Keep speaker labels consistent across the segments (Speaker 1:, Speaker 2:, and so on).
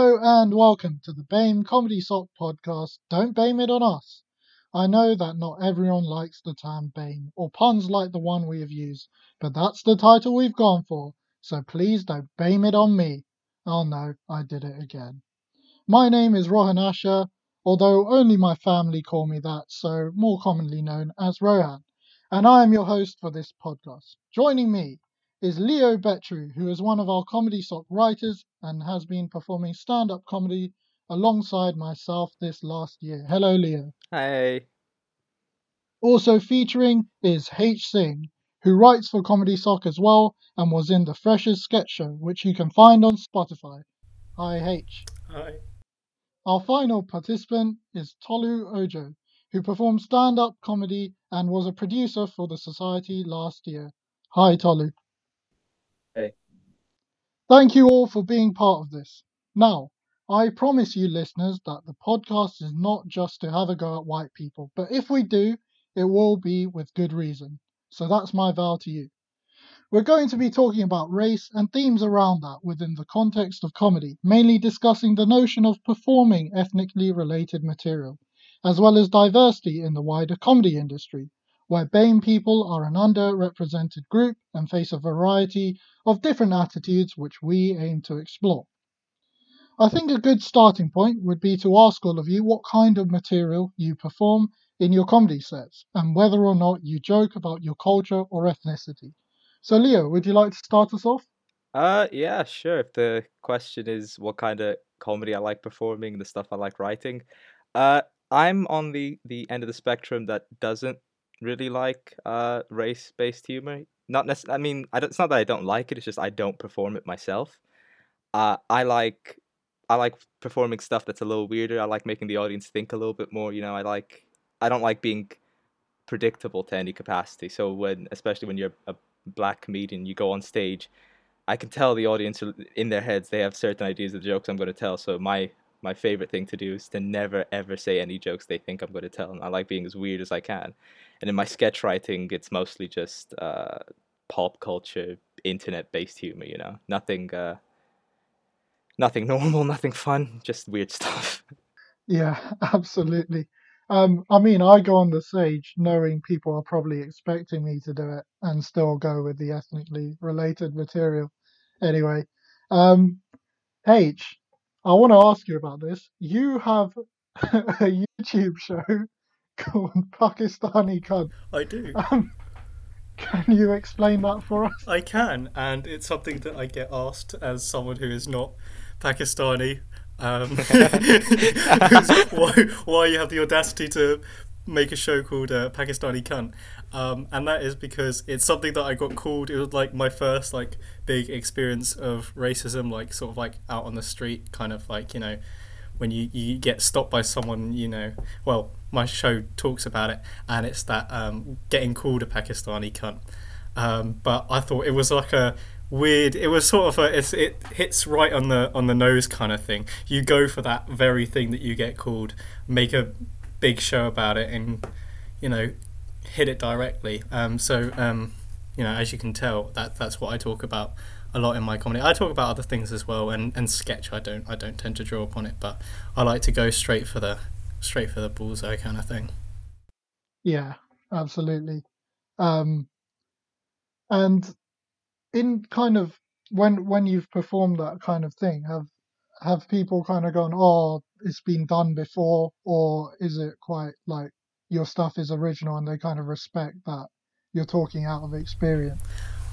Speaker 1: Hello and welcome to the BAME Comedysoc podcast. Don't BAME it on us. I know that not everyone likes the term BAME or puns like the one we have used, but that's the title we've gone for, so please don't BAME it on me. Oh no, I did it again. My name is Rohan Asher, although only my family call me that, so more commonly known as Rohan, and I am your host for this podcast. Joining me is Leo Betru, who is one of our Comedysoc writers and has been performing stand up comedy alongside myself this last year. Hello, Leo.
Speaker 2: Hey.
Speaker 1: Also featuring is H Singh, who writes for Comedysoc as well and was in the Freshers sketch show, which you can find on Spotify. Hi, H.
Speaker 3: Hi.
Speaker 1: Our final participant is Tolu Ojo, who performed stand up comedy and was a producer for the Society last year. Hi, Tolu. Thank you all for being part of this. Now, I promise you, listeners, that the podcast is not just to have a go at white people, but if we do, it will be with good reason. So that's my vow to you. We're going to be talking about race and themes around that within the context of comedy, mainly discussing the notion of performing ethnically related material, as well as diversity in the wider comedy industry, where BAME people are an underrepresented group and face a variety of different attitudes which we aim to explore. I think a good starting point would be to ask all of you what kind of material you perform in your comedy sets and whether or not you joke about your culture or ethnicity. So, Leo, would you like to start us off?
Speaker 2: Uh, yeah, sure. If the question is what kind of comedy I like performing, the stuff I like writing, uh, I'm on the the end of the spectrum that doesn't really like uh race-based humor. Not necessarily. I mean, I it's not that I don't like it. It's just I don't perform it myself. Uh, I like I like performing stuff that's a little weirder. I like making the audience think a little bit more. You know, I like I don't like being predictable to any capacity. So when, especially when you're a black comedian, you go on stage, I can tell the audience in their heads they have certain ideas of the jokes I'm going to tell. So my my favorite thing to do is to never ever say any jokes they think I'm going to tell, and I like being as weird as I can. And in my sketch writing, it's mostly just uh, pop culture, internet based humor. You know, nothing. Uh, nothing normal, nothing fun, just weird stuff.
Speaker 1: Yeah, absolutely. Um, I mean, I go on the stage knowing people are probably expecting me to do it and still go with the ethnically related material. Anyway, um, H, I want to ask you about this. You have a YouTube show called Pakistani Cunt.
Speaker 3: I do.
Speaker 1: Um, can you explain that for us?
Speaker 3: I can, and it's something that I get asked as someone who is not Pakistani. Um, why, why you have the audacity to make a show called uh, Pakistani Cunt? Um, and that is because it's something that I got called. It was like my first like big experience of racism, like sort of like out on the street, kind of like you know when you, you get stopped by someone, you know, well, my show talks about it, and it's that um, getting called a Pakistani cunt. Um, but I thought it was like a weird. It was sort of a. it hits right on the on the nose kind of thing. You go for that very thing that you get called, make a big show about it, and you know, hit it directly. Um, so um, you know, as you can tell, that that's what I talk about a lot in my comedy. I talk about other things as well, and, and sketch. I don't I don't tend to draw upon it, but I like to go straight for the straight for the bullseye kind of thing.
Speaker 1: Yeah, absolutely. Um, and in kind of when when you've performed that kind of thing, have have people kind of gone, "Oh, it's been done before," or is it quite like your stuff is original and they kind of respect that you're talking out of experience?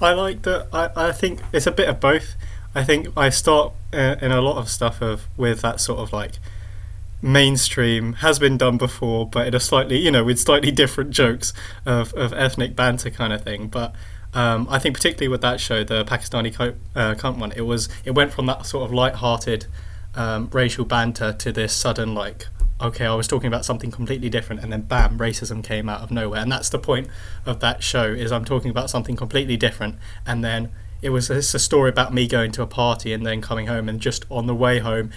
Speaker 3: I like that. I, I think it's a bit of both. I think I start uh, in a lot of stuff of with that sort of like mainstream has been done before, but in a slightly you know with slightly different jokes of, of ethnic banter kind of thing. But um, I think particularly with that show, the Pakistani uh, cunt one, it was it went from that sort of light-hearted um, racial banter to this sudden like okay, I was talking about something completely different, and then bam, racism came out of nowhere. And that's the point of that show is I'm talking about something completely different, and then it was it's a story about me going to a party and then coming home, and just on the way home,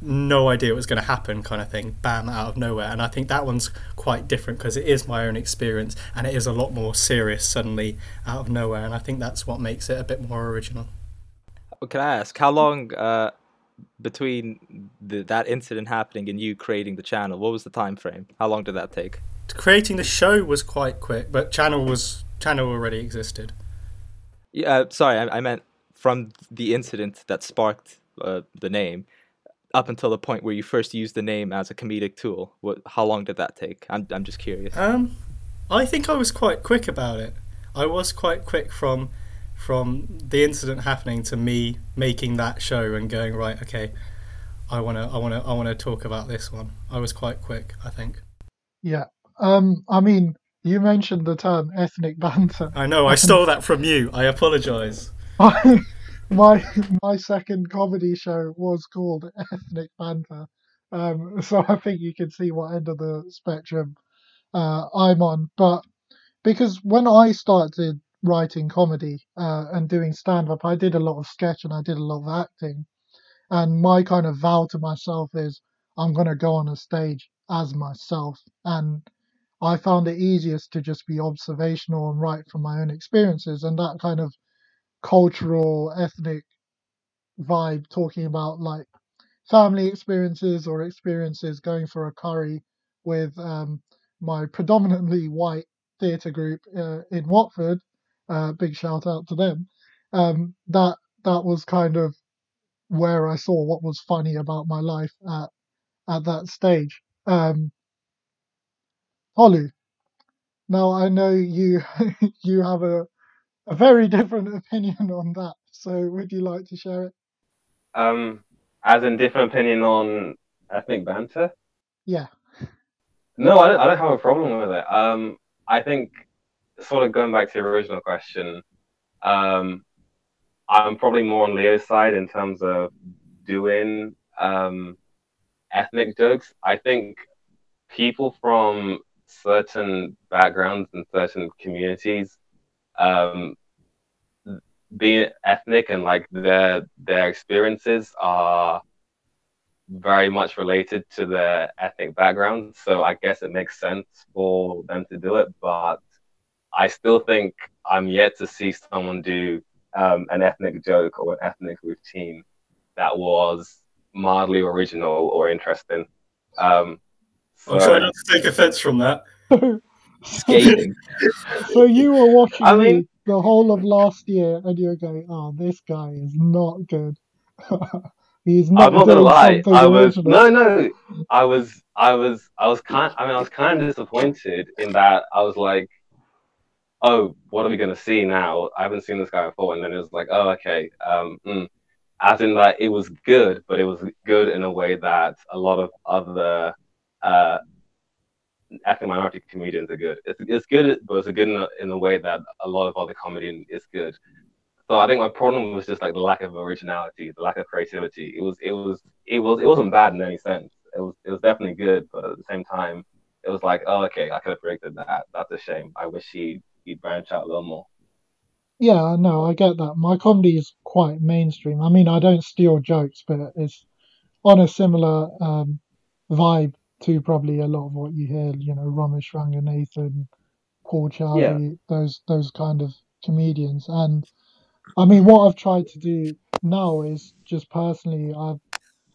Speaker 3: no idea what was going to happen, kind of thing, bam, out of nowhere. And I think that one's quite different because it is my own experience, and it is a lot more serious suddenly out of nowhere. And I think that's what makes it a bit more original.
Speaker 2: Can I ask how long? Uh, between the, that incident happening and you creating the channel, what was the time frame? How long did that take?
Speaker 3: Creating the show was quite quick, but channel was channel already existed.
Speaker 2: Yeah, uh, sorry, I, I, meant from the incident that sparked uh, the name up until the point where you first used the name as a comedic tool. What? How long did that take? I'm I'm just curious.
Speaker 3: Um, I think I was quite quick about it. I was quite quick from from the incident happening to me making that show and going right. Okay, I wanna I wanna I wanna talk about this one. I was quite quick. I think.
Speaker 1: Yeah. Um. I mean, you mentioned the term ethnic banter.
Speaker 3: I know. I stole that from you. I apologise.
Speaker 1: my my second comedy show was called Ethnic Banter, um, so I think you can see what end of the spectrum uh, I'm on. But because when I started writing comedy uh, and doing stand up, I did a lot of sketch and I did a lot of acting. And my kind of vow to myself is I'm going to go on a stage as myself. And I found it easiest to just be observational and write from my own experiences. And that kind of cultural, ethnic vibe, talking about like family experiences or experiences going for a curry with um, my predominantly white theatre group uh, in Watford. Uh, big shout out to them. Um, that that was kind of where I saw what was funny about my life at at that stage. Um, Olu, now I know you you have a a very different opinion on that. So would you like to share it?
Speaker 4: Um, as in different opinion on ethnic banter?
Speaker 1: Yeah.
Speaker 4: No, I don't, I don't have a problem with it. Um, I think, sort of going back to the original question, um, I'm probably more on Leo's side in terms of doing um, ethnic jokes. I think people from certain backgrounds and certain communities um, being ethnic and like their their experiences are very much related to their ethnic background. So I guess it makes sense for them to do it. But I still think I'm yet to see someone do um, an ethnic joke or an ethnic routine that was mildly original or interesting. Um,
Speaker 3: so, I'm trying not to take offense from that.
Speaker 2: Skating.
Speaker 1: so you were watching I mean, the whole of last year, and you're going, "Oh, this guy is not good." He's not.
Speaker 4: I'm not gonna lie. I was no, no. I was, I was, I was kind. I mean, I was kind of disappointed in that. I was like, "Oh, what are we gonna see now?" I haven't seen this guy before, and then it was like, "Oh, okay." Um, mm. as in that, it was good, but it was good in a way that a lot of other uh, ethnic minority comedians are good. It's, it's good, but it's good in a, in a way that a lot of other comedy is good. So I think my problem was just like the lack of originality, the lack of creativity. It was, it was, it was, it wasn't bad in any sense. It was, it was definitely good, but at the same time, it was like, oh, okay, I could have predicted that. That's a shame. I wish he he'd branch out a little more.
Speaker 1: Yeah, no, I get that. My comedy is quite mainstream. I mean, I don't steal jokes, but it's on a similar um, vibe to probably a lot of what you hear, you know, Romesh Ranganathan, Paul Chowdhry, yeah. those those kind of comedians. And I mean, what I've tried to do now is just personally, I've,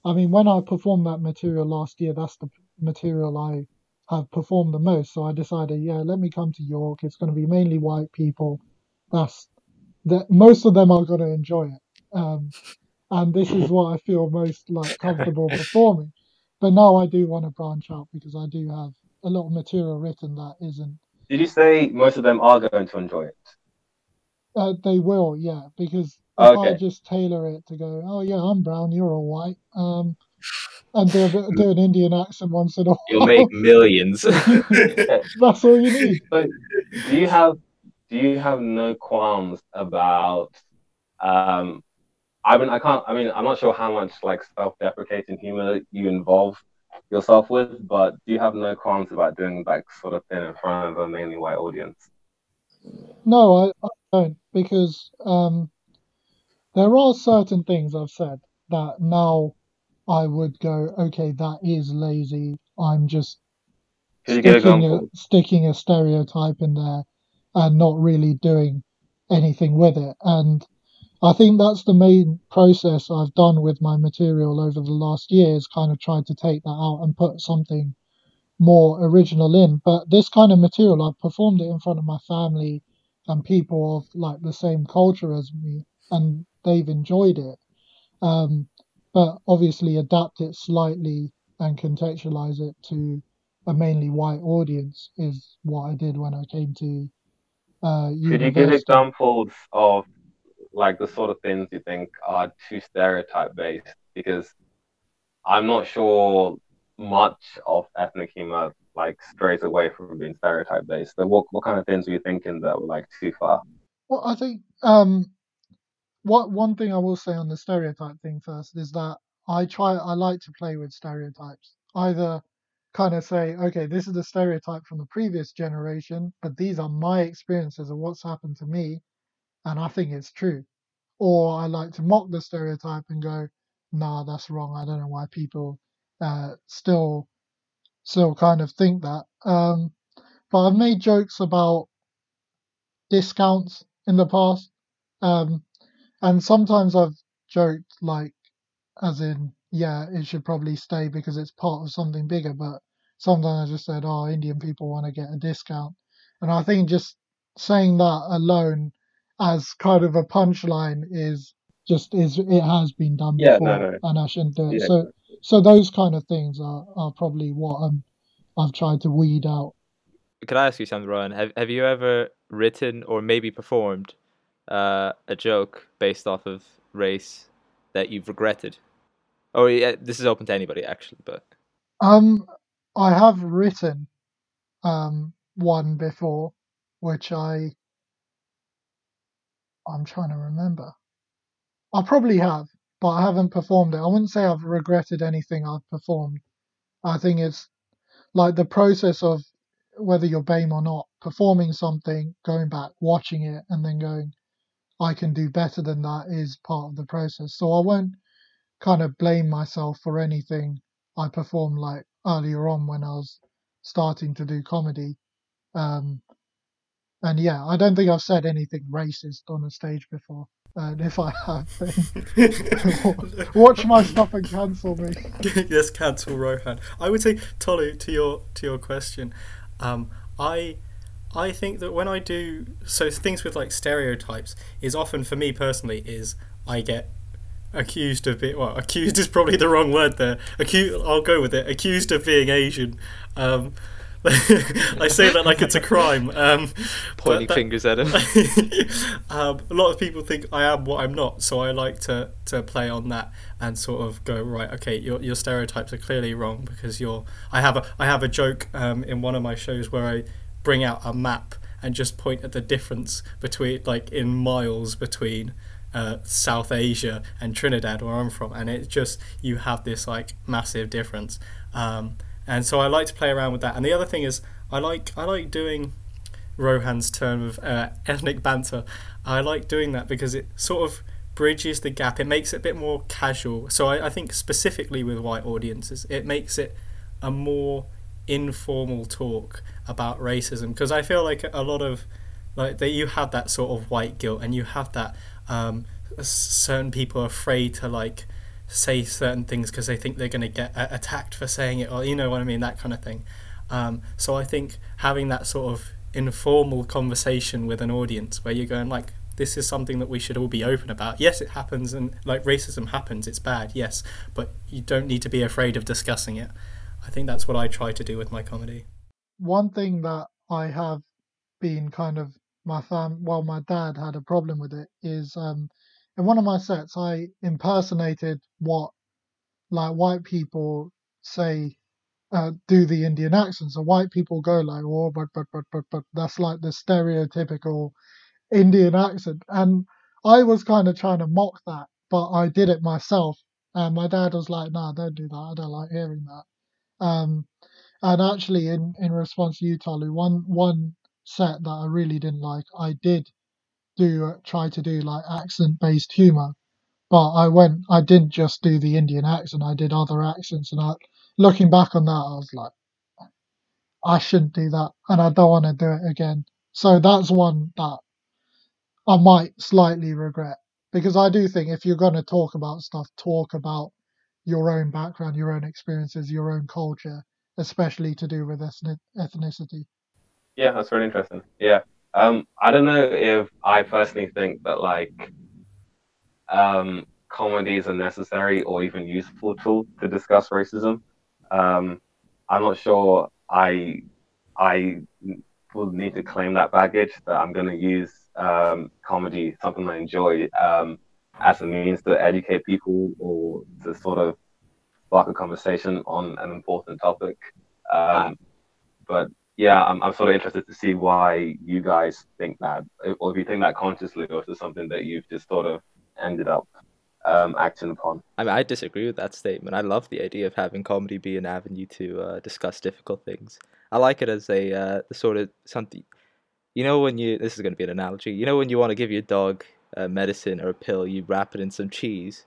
Speaker 1: I mean, when I performed that material last year, that's the material I have performed the most. So I decided, yeah, let me come to York. It's going to be mainly white people. That's that. Most of them are going to enjoy it. Um, and this is what I feel most like comfortable performing. But now I do want to branch out because I do have a lot of material written that isn't.
Speaker 4: Did you say most of them are going to enjoy it?
Speaker 1: Uh, they will, yeah, because if okay. I just tailor it to go, oh yeah, I'm brown, you're all white, um, and do, a, do an Indian accent once in a while,
Speaker 2: you'll make millions.
Speaker 1: That's all you need.
Speaker 4: But do you have do you have no qualms about um, I mean, I can't. I mean, I'm not sure how much like self-deprecating humor you involve yourself with, but do you have no qualms about doing like sort of thing in front of a mainly white audience?
Speaker 1: No, I, I don't, because um, there are certain things I've said that now I would go, okay, that is lazy. I'm just sticking a, sticking a stereotype in there and not really doing anything with it. And I think that's the main process I've done with my material over the last year is kind of tried to take that out and put something more original in. But this kind of material, I've performed it in front of my family and people of like the same culture as me, and they've enjoyed it. Um, but obviously, adapt it slightly and contextualize it to a mainly white audience is what I did when I came to uh,
Speaker 4: Could you give examples of like the sort of things you think are too stereotype based? Because I'm not sure much of ethnic humor like strays away from being stereotype based. So what what kind of things were you thinking that were like too far?
Speaker 1: Well, I think um, what one thing I will say on the stereotype thing first is that I try I like to play with stereotypes. Either kind of say, okay, this is the stereotype from the previous generation, but these are my experiences of what's happened to me, and I think it's true. Or I like to mock the stereotype and go, nah, that's wrong. I don't know why people uh, still still kind of think that. Um, but I've made jokes about discounts in the past. Um, and sometimes I've joked like, as in, yeah, it should probably stay because it's part of something bigger. But sometimes I just said, oh, Indian people want to get a discount, and I think just saying that alone as kind of a punchline is just is it has been done
Speaker 4: Yeah,
Speaker 1: before,
Speaker 4: no, no.
Speaker 1: and I shouldn't do it.
Speaker 4: Yeah.
Speaker 1: So so those kind of things are, are probably what I'm I've tried to weed out.
Speaker 2: Could I ask you something, Ryan? Have Have you ever written or maybe performed uh, a joke based off of race that you've regretted? Or yeah, this is open to anybody actually, but
Speaker 1: Um, I have written um one before, which I I'm trying to remember. I probably have, but I haven't performed it. I wouldn't say I've regretted anything I've performed. I think it's like the process of whether you're BAME or not, performing something, going back, watching it, and then going, I can do better than that is part of the process. So I won't kind of blame myself for anything I performed like earlier on when I was starting to do comedy. Um, and yeah, I don't think I've said anything racist on a stage before. And if I have, then watch my stuff and cancel me.
Speaker 3: yes, cancel Rohan. I would say, Tolu, to your to your question, um, I I think that when I do so things with like stereotypes is often for me personally is I get accused of being well accused is probably the wrong word there. Accused, I'll go with it. Accused of being Asian. Um, I say that like it's a crime. Um,
Speaker 2: pointing
Speaker 3: that-
Speaker 2: fingers at him.
Speaker 3: um, a lot of people think I am what I'm not, so I like to, to play on that and sort of go right. Okay, your, your stereotypes are clearly wrong because you're. I have a I have a joke um, in one of my shows where I bring out a map and just point at the difference between like in miles between uh, South Asia and Trinidad where I'm from, and it's just you have this like massive difference. Um, and so I like to play around with that. And the other thing is I like I like doing Rohan's term of uh, ethnic banter. I like doing that because it sort of bridges the gap. It makes it a bit more casual. So I, I think specifically with white audiences, it makes it a more informal talk about racism because I feel like a lot of like that you have that sort of white guilt and you have that um, certain people are afraid to like say certain things because they think they're going to get attacked for saying it or you know what I mean that kind of thing. Um, so I think having that sort of informal conversation with an audience where you're going like this is something that we should all be open about. Yes, it happens and like racism happens, it's bad, yes, but you don't need to be afraid of discussing it. I think that's what I try to do with my comedy.
Speaker 1: One thing that I have been kind of my fam well my dad had a problem with it is um in one of my sets I impersonated what like white people say uh, do the Indian accent. So white people go like oh but but but but but that's like the stereotypical Indian accent. And I was kind of trying to mock that, but I did it myself. And my dad was like, no, don't do that. I don't like hearing that. Um, and actually, in, in response to you, Tolu, one one set that I really didn't like, I did do try to do like accent based humor, but I went, I didn't just do the Indian accent. I did other accents, and I, looking back on that, I was like, I shouldn't do that, and I don't want to do it again. So that's one that I might slightly regret. because I do think if you're going to talk about stuff, talk about your own background, your own experiences, your own culture, especially to do with ethnicity.
Speaker 4: Yeah, that's really interesting. Yeah. Um, I don't know if I personally think that like um, comedy is a necessary or even useful tool to discuss racism. Um, I'm not sure I I will need to claim that baggage that I'm going to use um, comedy, something I enjoy, um, as a means to educate people or to sort of spark a conversation on an important topic. Um, but yeah, I'm, I'm sort of interested to see why you guys think that, or if you think that consciously, or if it's something that you've just sort of ended up um, acting upon.
Speaker 2: I mean, I disagree with that statement. I love the idea of having comedy be an avenue to uh, discuss difficult things. I like it as a uh, sort of something. You know, when you this is going to be an analogy. You know, when you want to give your dog a medicine or a pill, you wrap it in some cheese.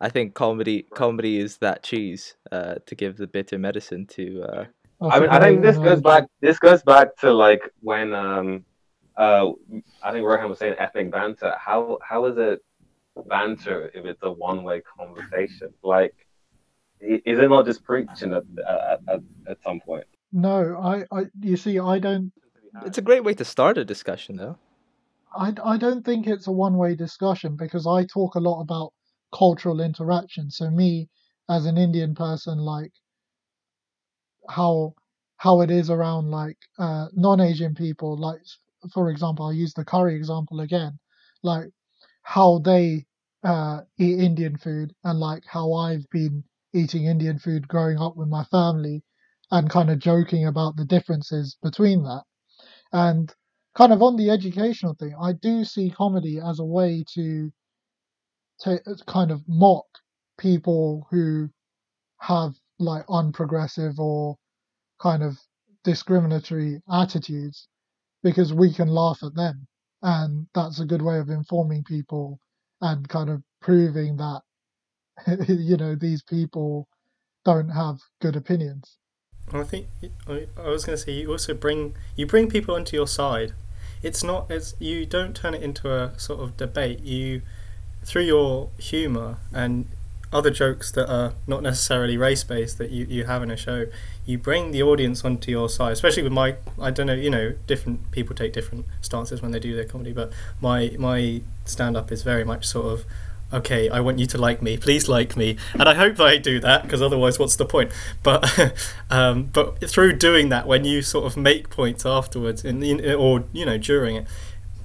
Speaker 2: I think comedy comedy is that cheese uh, to give the bitter medicine to. Uh...
Speaker 4: I mean, I think this goes back. This goes back to like when um, uh, I think Rohan was saying ethnic banter. How how is it banter if it's a one way conversation? Like, is it not just preaching at at, at, at some point?
Speaker 1: No, I, I, you see, I don't.
Speaker 2: It's a great way to start a discussion, though.
Speaker 1: I, I don't think it's a one way discussion because I talk a lot about cultural interaction. So me, as an Indian person, like how how it is around like uh, non-Asian people, like for example, I'll use the curry example again, like how they uh, eat Indian food and like how I've been eating Indian food growing up with my family and kind of joking about the differences between that. And kind of on the educational thing, I do see comedy as a way to to kind of mock people who have like unprogressive or kind of discriminatory attitudes because we can laugh at them and that's a good way of informing people and kind of proving that you know these people don't have good opinions
Speaker 3: I think I was going to say you also bring you bring people onto your side. It's not as you don't turn it into a sort of debate. You through your humor and other jokes that are not necessarily race based that you, you have in a show, you bring the audience onto your side. Especially with my, I don't know, you know, different people take different stances when they do their comedy, but my my stand up is very much sort of okay, I want you to like me. Please like me. And I hope I do that because otherwise, what's the point? But um, but through doing that, when you sort of make points afterwards, in, in, or you know during it,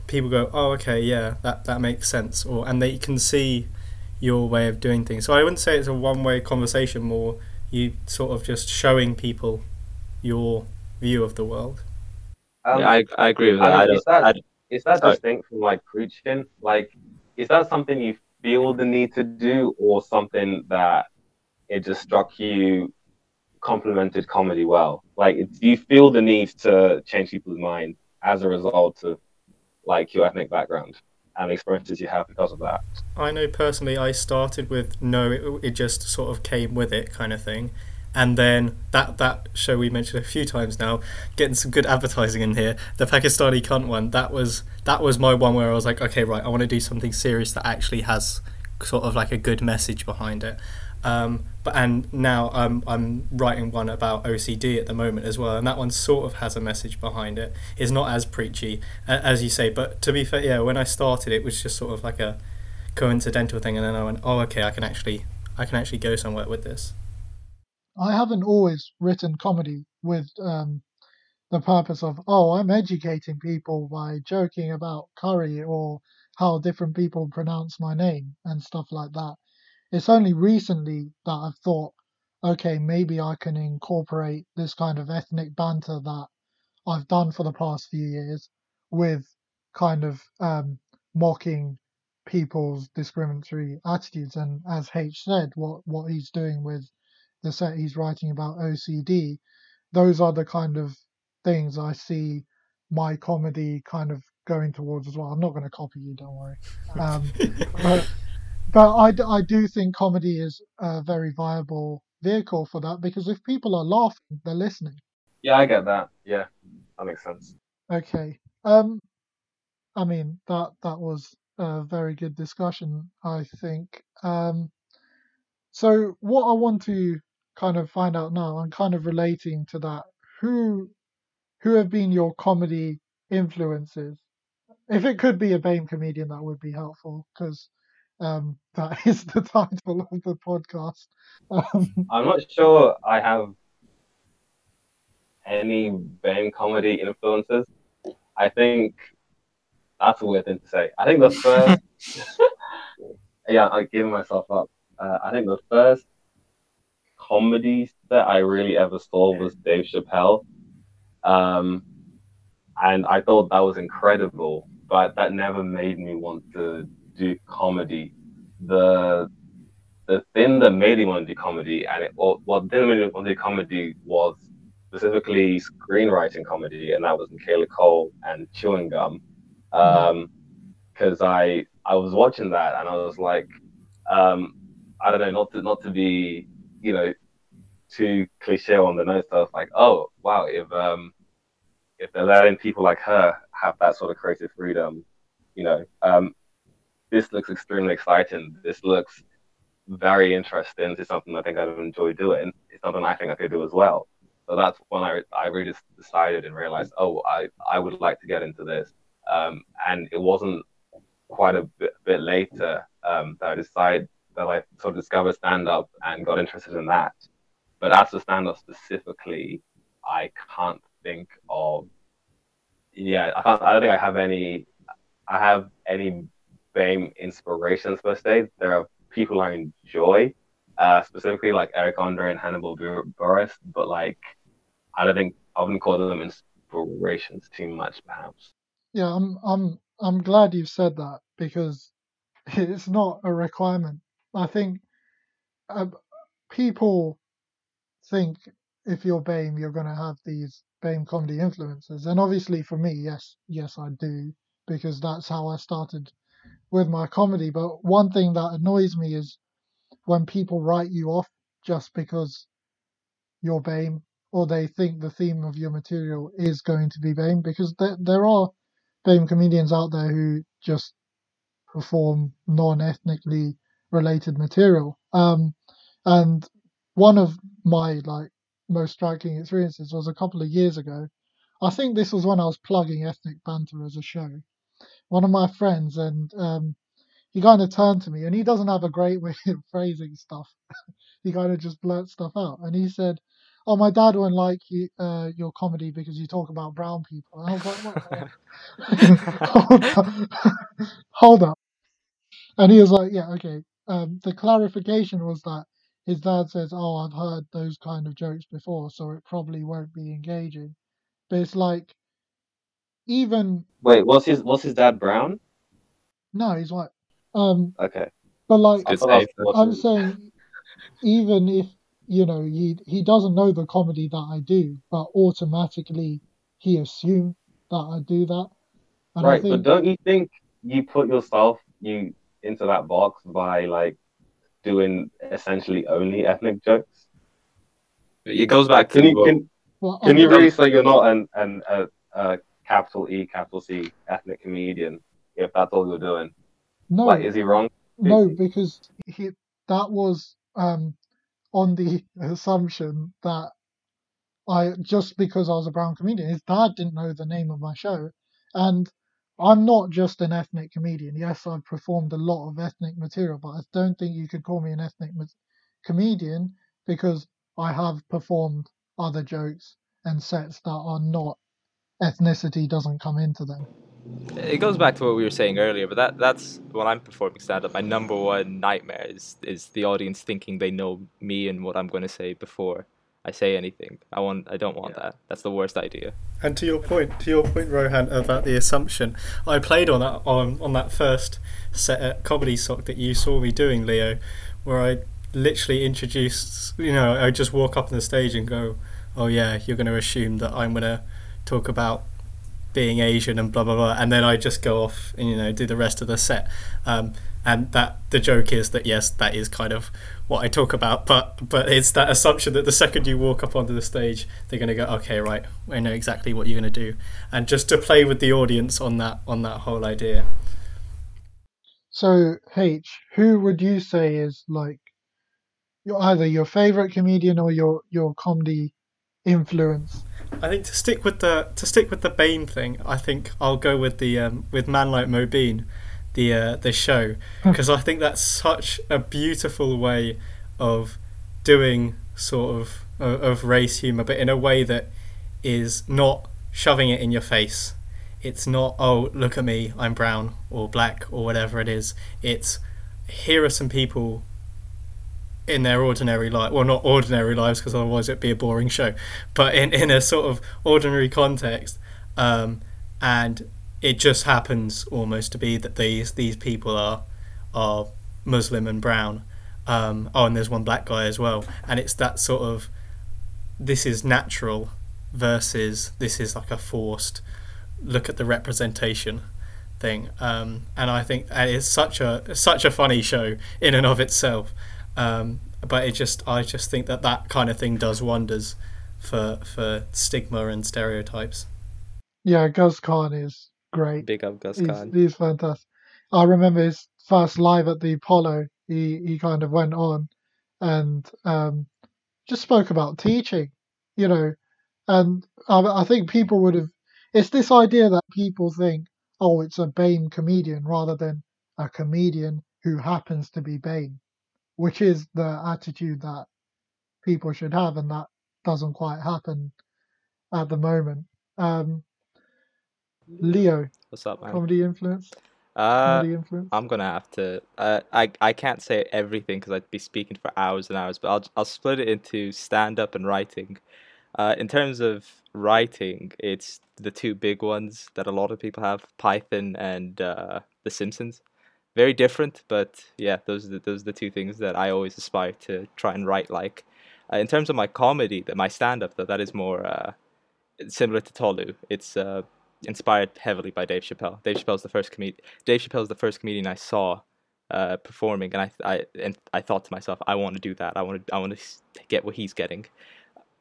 Speaker 3: people go, oh, okay, yeah, that that makes sense, or and they can see your way of doing things. So I wouldn't say it's a one-way conversation. More you sort of just showing people your view of the world.
Speaker 2: Um, yeah, I, I agree with that.
Speaker 4: I mean, is that, is that distinct from like preaching? Like, is that something you feel the need to do, or something that it just struck you complemented comedy well? Like, do you feel the need to change people's mind as a result of like your ethnic background and experiences you have because of that?
Speaker 3: I know personally, I started with no, it, it just sort of came with it kind of thing and then that that show we mentioned a few times now, getting some good advertising in here. The Pakistani cunt one that was that was my one where I was like, okay, right, I want to do something serious that actually has sort of like a good message behind it. Um, but and now I'm I'm writing one about OCD at the moment as well, and that one sort of has a message behind it. It's not as preachy as you say, but to be fair, yeah, when I started, it was just sort of like a coincidental thing, and then I went, oh, okay, I can actually I can actually go somewhere with this.
Speaker 1: I haven't always written comedy with um, the purpose of, oh, I'm educating people by joking about curry or how different people pronounce my name and stuff like that. It's only recently that I've thought, okay, maybe I can incorporate this kind of ethnic banter that I've done for the past few years with kind of um, mocking people's discriminatory attitudes. And as H said, what, what he's doing with the set he's writing about OCD, those are the kind of things I see my comedy kind of going towards as well. I'm not going to copy you, don't worry. Um, but but I, I do think comedy is a very viable vehicle for that because if people are laughing, they're listening.
Speaker 4: Yeah, I get that. Yeah, that makes sense.
Speaker 1: Okay. Um, I mean that that was a very good discussion, I think. Um, so what I want to kind of find out now, and kind of relating to that, who who have been your comedy influences? If it could be a BAME comedian, that would be helpful because um, that is the title of the podcast. Um,
Speaker 4: I'm not sure I have any BAME comedy influences. I think that's a weird thing to say. I think the first, yeah, I'm giving myself up. Uh, I think the first comedy that I really ever saw was Dave Chappelle. Um, and I thought that was incredible, but that never made me want to do comedy. The the thing that made me want to do comedy, and it, what, what didn't make me want to do comedy was specifically screenwriting comedy, and that was Michaela Coel and Chewing Gum. Um, because I I was watching that and I was like, um, I don't know, not to not to be you know too cliche on the nose stuff, like, oh wow, if um if they're letting people like her have that sort of creative freedom, you know, um, this looks extremely exciting. This looks very interesting. This is something I think I'd enjoy doing. It's something I think I could do as well. So that's when I, I really decided and realized, oh, I, I would like to get into this. Um, and it wasn't quite a bit, bit later um, that I decided that I sort of discovered stand up and got interested in that. But as for stand up specifically, I can't think of. Yeah, I, can't, I don't think I have any. I have any BAME inspirations per se. There are people I enjoy, uh, specifically like Eric Andre and Hannibal Buress, but like I don't think I wouldn't call them inspirations too much, perhaps.
Speaker 1: yeah, I'm I'm I'm glad you've said that because it's not a requirement. I think uh, people think if you're BAME, you're going to have these BAME comedy influences, and obviously for me, yes, yes, I do because that's how I started with my comedy. But one thing that annoys me is when people write you off just because you're BAME or they think the theme of your material is going to be BAME because there, there are BAME comedians out there who just perform non-ethnically related material. Um, and one of my like most striking experiences was a couple of years ago. I think this was when I was plugging Ethnic Banter as a show. One of my friends and um, he kind of turned to me and he doesn't have a great way of phrasing stuff. he kind of just blurts stuff out and he said, "Oh, my dad won't like you, uh, your comedy because you talk about brown people." And I was like, what? hold, up. hold up. And he was like, "Yeah, okay." Um, the clarification was that his dad says, "Oh, I've heard those kind of jokes before, so it probably won't be engaging." But it's like, even
Speaker 4: Wait, was his what's his dad brown?
Speaker 1: no, he's white. Um,
Speaker 4: Okay.
Speaker 1: but like,
Speaker 4: I
Speaker 2: It's
Speaker 4: thought I was
Speaker 2: safe.
Speaker 4: watching-
Speaker 1: I'm saying, even if you know he he doesn't know the comedy that I do, but automatically he assumed that I do that. And I
Speaker 4: right,
Speaker 1: think
Speaker 4: but don't you think you put yourself you into that box by like doing essentially only ethnic jokes?
Speaker 2: It goes back to
Speaker 4: Can you can,
Speaker 1: well,
Speaker 4: can you really say you're not an an a, a capital E capital C ethnic comedian if that's all you're doing?
Speaker 1: no
Speaker 4: Like, is he wrong?
Speaker 1: no because he that was um on the assumption that I just because I was a brown comedian, his dad didn't know the name of my show, and I'm not just an ethnic comedian. Yes, I've performed a lot of ethnic material, but I don't think you could call me an ethnic ma- comedian because I have performed other jokes and sets that are not ethnicity doesn't come into them.
Speaker 2: it goes back to what we were saying earlier, but that that's when I'm performing stand up, my number one nightmare is is the audience thinking they know me and what I'm going to say before I say anything. I want I don't want that. That's the worst idea.
Speaker 3: And to your point, to your point, Rohan, about the assumption, I played on that on on that first set at Comedysoc that you saw me doing, Leo, where I literally introduced. You know, I just walk up on the stage and go, "Oh yeah, you're going to assume that I'm going to talk about being Asian and blah blah blah," and then I just go off and you know do the rest of the set. Um, and that the joke is that yes, that is kind of what I talk about, but but it's that assumption that the second you walk up onto the stage, they're going to go, okay, right, I know exactly what you're going to do, and just to play with the audience on that on that whole idea.
Speaker 1: So H, who would you say is like your either your favorite comedian or your your comedy influence?
Speaker 3: I think to stick with the to stick with the BAME thing, I think I'll go with the um, with Man Like Mobeen, the uh, the show, because I think that's such a beautiful way of doing sort of of, of race humor, but in a way that is not shoving it in your face. It's not oh look at me, I'm brown or black or whatever it is. It's here are some people in their ordinary life well not ordinary lives because otherwise it'd be a boring show but in, in a sort of ordinary context um, and it just happens almost to be that these these people are are Muslim and brown. Um, oh and there's one black guy as well. And it's that sort of this is natural versus this is like a forced look at the representation thing. Um, and I think it's such a such a funny show in and of itself. Um, but it just, I just think that that kind of thing does wonders for for stigma and stereotypes.
Speaker 1: Yeah, Guz Khan is great.
Speaker 2: Big up Guz
Speaker 1: He's,
Speaker 2: Khan.
Speaker 1: he's fantastic. I remember his first live at the Apollo. He he kind of went on and um, just spoke about teaching, you know, and I, I think people would have. It's this idea that people think, oh, it's a BAME comedian rather than a comedian who happens to be BAME, which is the attitude that people should have, and that doesn't quite happen at the moment. Um, Leo,
Speaker 2: What's up, man?
Speaker 1: comedy influence,
Speaker 2: Uh,
Speaker 1: comedy influence.
Speaker 2: I'm gonna have to. Uh, I I can't say everything because I'd be speaking for hours and hours. But I'll I'll split it into stand up and writing. Uh, in terms of writing, it's the two big ones that a lot of people have: Python and uh, The Simpsons. Very different, but yeah, those are the, those are the two things that I always aspire to try and write like. Uh, in terms of my comedy, that my stand up though, that is more uh, similar to Tolu. It's uh, inspired heavily by Dave Chappelle. Dave Chappelle's the first comedian. Dave Chappelle's the first comedian I saw uh, performing, and I, I and I thought to myself, I want to do that. I want to I want to get what he's getting.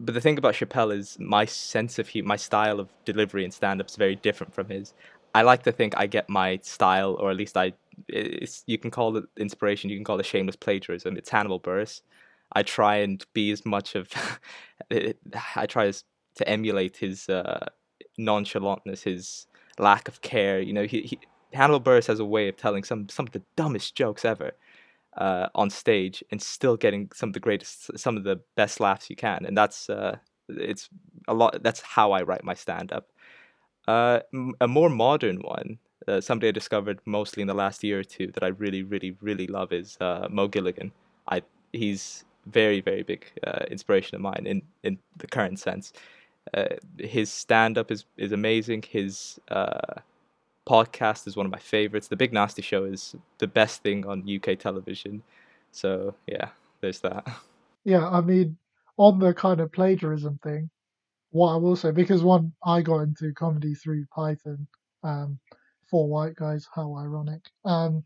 Speaker 2: But the thing about Chappelle is my sense of hu- my style of delivery and stand up is very different from his. I like to think I get my style, or at least I, you can call it inspiration, you can call it shameless plagiarism. It's Hannibal Buress. I try and be as much of, I try as, to emulate his uh, nonchalantness, his lack of care. You know, he, he Hannibal Buress has a way of telling some some of the dumbest jokes ever uh, on stage and still getting some of the greatest, some of the best laughs you can, and that's uh, it's a lot. That's how I write my stand up. Uh, a more modern one, uh, somebody I discovered mostly in the last year or two that I really, really, really love is uh, Mo Gilligan. I he's very, very big uh, inspiration of mine in in the current sense. Uh, his stand up is is amazing. His uh, podcast is one of my favorites. The Big Nasty Show is the best thing on UK television. So yeah, there's that.
Speaker 1: Yeah, I mean, on the kind of plagiarism thing, what I will say, because one, I got into comedy through Python, um, four white guys, how ironic. Um,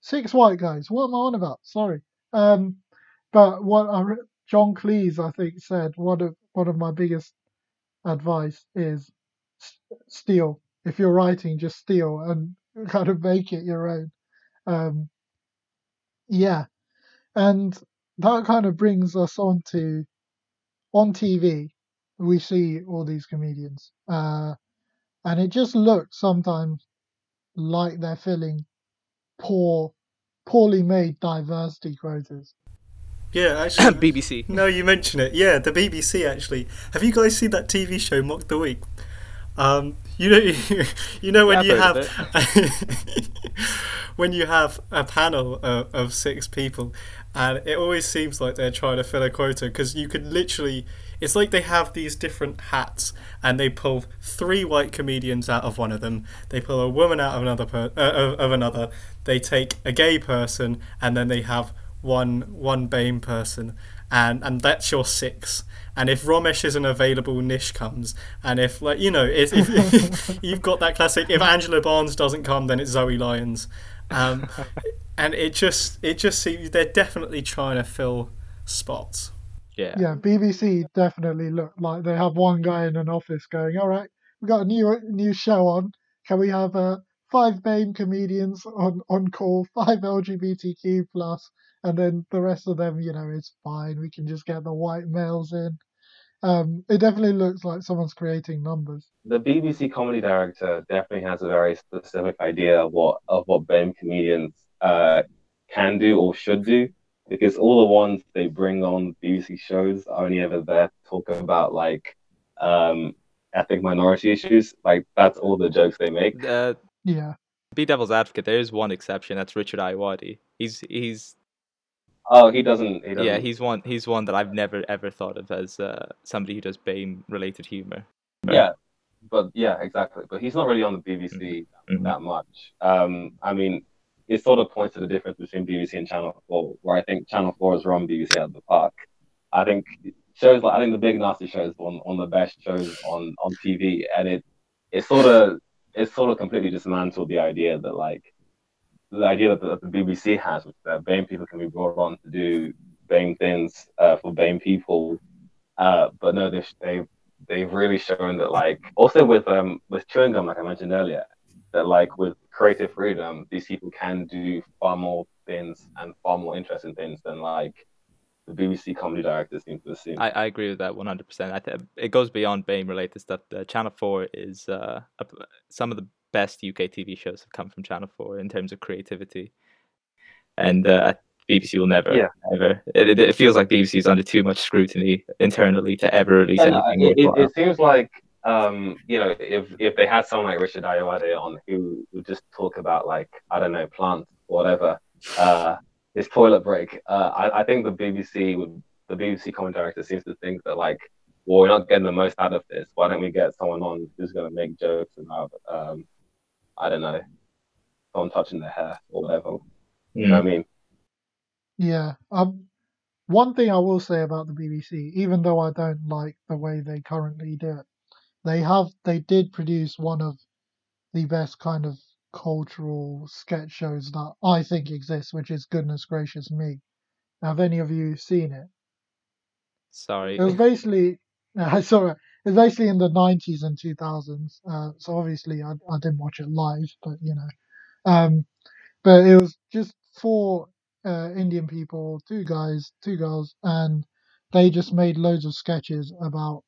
Speaker 1: six white guys, what am I on about? Sorry. Um, but what I John Cleese, I think, said one of one of my biggest advice is s- steal. If you're writing, just steal and kind of make it your own. Um, yeah, and that kind of brings us on to on TV. We see all these comedians, uh, and it just looks sometimes like they're filling poor, poorly made diversity quotas.
Speaker 3: Yeah, actually.
Speaker 2: BBC.
Speaker 3: No, you mention it. Yeah, the BBC actually. Have you guys seen that TV show Mock the Week? Um, you know, you know when
Speaker 2: Yeah,
Speaker 3: you
Speaker 2: I've
Speaker 3: when you have a panel of, of six people, and it always seems like they're trying to fill a quota because you could literally. It's like they have these different hats, and they pull three white comedians out of one of them. They pull a woman out of another per, uh, of, of another. They take a gay person, and then they have one one BAME person, and and that's your six. And if Romesh isn't available, Nish comes. And if like you know, if, if you've got that classic, if Angela Barnes doesn't come, then it's Zoe Lyons. Um, and it just it just seems they're definitely trying to fill spots.
Speaker 2: Yeah.
Speaker 1: Yeah, BBC definitely look like they have one guy in an office going, "All right, we've got a new new show on. Can we have uh, five BAME comedians on on call, five LGBTQ plus, and then the rest of them, you know, it's fine. We can just get the white males in. Um, it definitely looks like someone's creating numbers.
Speaker 4: The BBC comedy director definitely has a very specific idea of what of what BAME comedians uh, can do or should do, because all the ones they bring on BBC shows are only ever there to talk about like um, ethnic minority issues. Like that's all the jokes they make.
Speaker 2: Uh,
Speaker 1: Yeah,
Speaker 2: be devil's advocate. There is one exception. That's Richard Ayoade. He's he's
Speaker 4: Oh, he doesn't. He doesn't.
Speaker 2: yeah he's one he's one that I've never ever thought of as uh, somebody who does BAME related humor.
Speaker 4: Yeah, but yeah, exactly. But he's not really on the BBC
Speaker 2: Mhm.
Speaker 4: that much. Um, I mean, it sort of points to the difference between BBC and Channel Four, where I think Channel Four is run BBC out of the park. I think shows like I think the Big Narstie show is one on the best shows on on TV, and it it sort of it sort of completely dismantled the idea that like the idea that the, that the BBC has, which that BAME people can be brought on to do BAME things uh, for BAME people. Uh, but no, they've, they've they've really shown that like also with um with chewing gum, like I mentioned earlier, that like with creative freedom, these people can do far more things and far more interesting things than like the BBC comedy directors seem to assume.
Speaker 2: I, I agree with that 100%. I th- it goes beyond BAME related stuff. Channel 4 is uh, some of the best UK TV shows have come from Channel 4 in terms of creativity. And uh, BBC will never,
Speaker 4: Yeah.
Speaker 2: ever. It, it, feels like BBC is under too much scrutiny internally to ever release
Speaker 4: And, uh,
Speaker 2: anything.
Speaker 4: it, it, it seems like um, you know, if if they had someone like Richard Ayoade on who would just talk about like I don't know plants or whatever, uh, his toilet break, uh, I, I think the BBC would the BBC comment director seems to think that like, well, we're not getting the most out of this. Why don't we get someone on who's going to make jokes about um, I don't know, someone touching their hair or whatever. You know what I mean?
Speaker 1: yeah. Um, one thing I will say about the BBC, even though I don't like the way they currently do it, they have they did produce one of the best kind of cultural sketch shows that I think exists, which is Goodness Gracious Me. Have any of you seen it?
Speaker 2: Sorry.
Speaker 1: It was basically, I saw it. Was basically in the 90s and 2000s. Uh, so obviously, I, I didn't watch it live, but you know, um, but it was just four uh, Indian people, two guys, two girls, and they just made loads of sketches about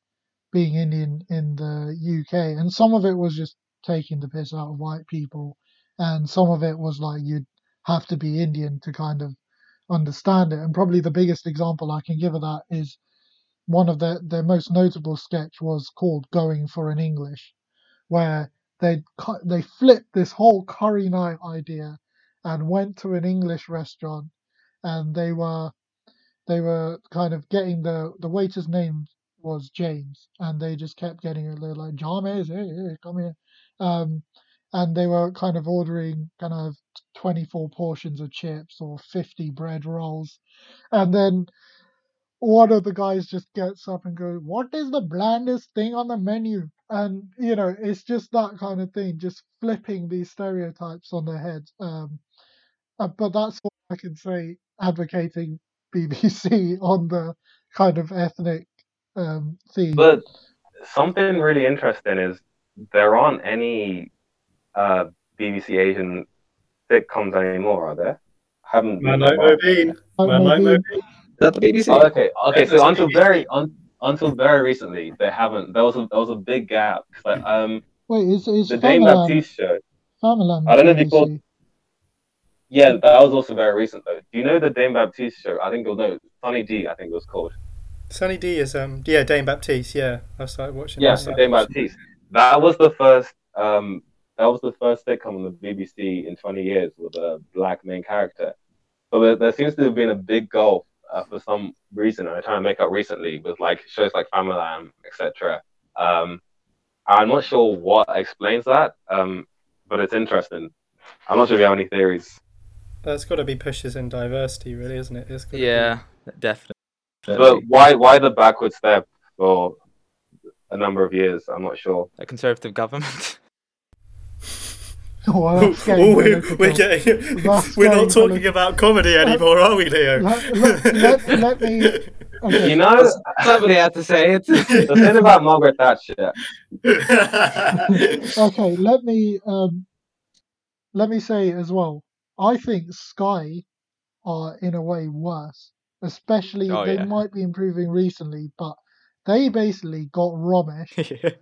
Speaker 1: being Indian in the UK, and some of it was just taking the piss out of white people, and some of it was like you'd have to be Indian to kind of understand it. And probably the biggest example I can give of that is one of their, their most notable sketch was called Going for an English, where they they flipped this whole curry night idea and went to an English restaurant and they were they were kind of getting the the waiter's name was James and they just kept getting it. They're like James hey, hey come here. Um and they were kind of ordering kind of 24 portions of chips or 50 bread rolls. And then one of the guys just gets up and goes, What is the blandest thing on the menu? And, you know, it's just that kind of thing, just flipping these stereotypes on their heads. Um, uh, but that's what I can say advocating BBC on the kind of ethnic um, theme.
Speaker 4: But something really interesting is there aren't any uh, BBC Asian sitcoms anymore, are there? Haven't
Speaker 3: Man
Speaker 4: been
Speaker 3: like
Speaker 4: for a while.
Speaker 3: Mobeen.
Speaker 1: Like
Speaker 3: Man like
Speaker 1: Mobeen.
Speaker 3: Mobeen.
Speaker 2: That's BBC.
Speaker 4: Oh, okay, okay.
Speaker 3: Yeah,
Speaker 4: So until
Speaker 3: BBC.
Speaker 4: very un, until very recently, they haven't. There was a there was a big gap. But um,
Speaker 1: Wait, is is
Speaker 4: the Dane
Speaker 1: Famalam,
Speaker 4: Baptiste show.
Speaker 1: Famalam
Speaker 4: I don't know if you call-
Speaker 1: BBC?
Speaker 4: Yeah, that was also very recent though. Do you know the Dane Baptiste show? I think you'll know. Sunny D, I think it was called.
Speaker 3: Sunny D is um yeah Dane Baptiste yeah I started watching.
Speaker 4: Yeah,
Speaker 3: started
Speaker 4: Dane
Speaker 3: watching.
Speaker 4: Baptiste. That was the first. Um, that was the first sitcom on the BBC in 20 years with a black main character. But there, there seems to have been a big gulf uh, for some reason, I'm trying to make up recently with like shows like Famalam, etc. Um, I'm not sure what explains that, um, but it's interesting. I'm not sure if you have any theories.
Speaker 3: That's got to be pushes in diversity, really, isn't it? It's gotta be-
Speaker 2: Yeah, definitely.
Speaker 4: But why why the backward step for a number of years? I'm not sure.
Speaker 2: A conservative government.
Speaker 1: Well, that's getting
Speaker 3: we're, we're getting
Speaker 1: That's
Speaker 3: we're
Speaker 1: getting
Speaker 3: not talking
Speaker 1: political.
Speaker 3: about comedy anymore, are we, Leo?
Speaker 1: Let- let- let- let me- Okay.
Speaker 4: You know,
Speaker 2: Somebody had to say it.
Speaker 4: the thing about Margaret Thatcher,
Speaker 1: okay, let me um, let me say as well. I think Sky are in a way worse. Especially
Speaker 2: Oh,
Speaker 1: they
Speaker 2: yeah.
Speaker 1: might be improving recently, but they basically got Romesh,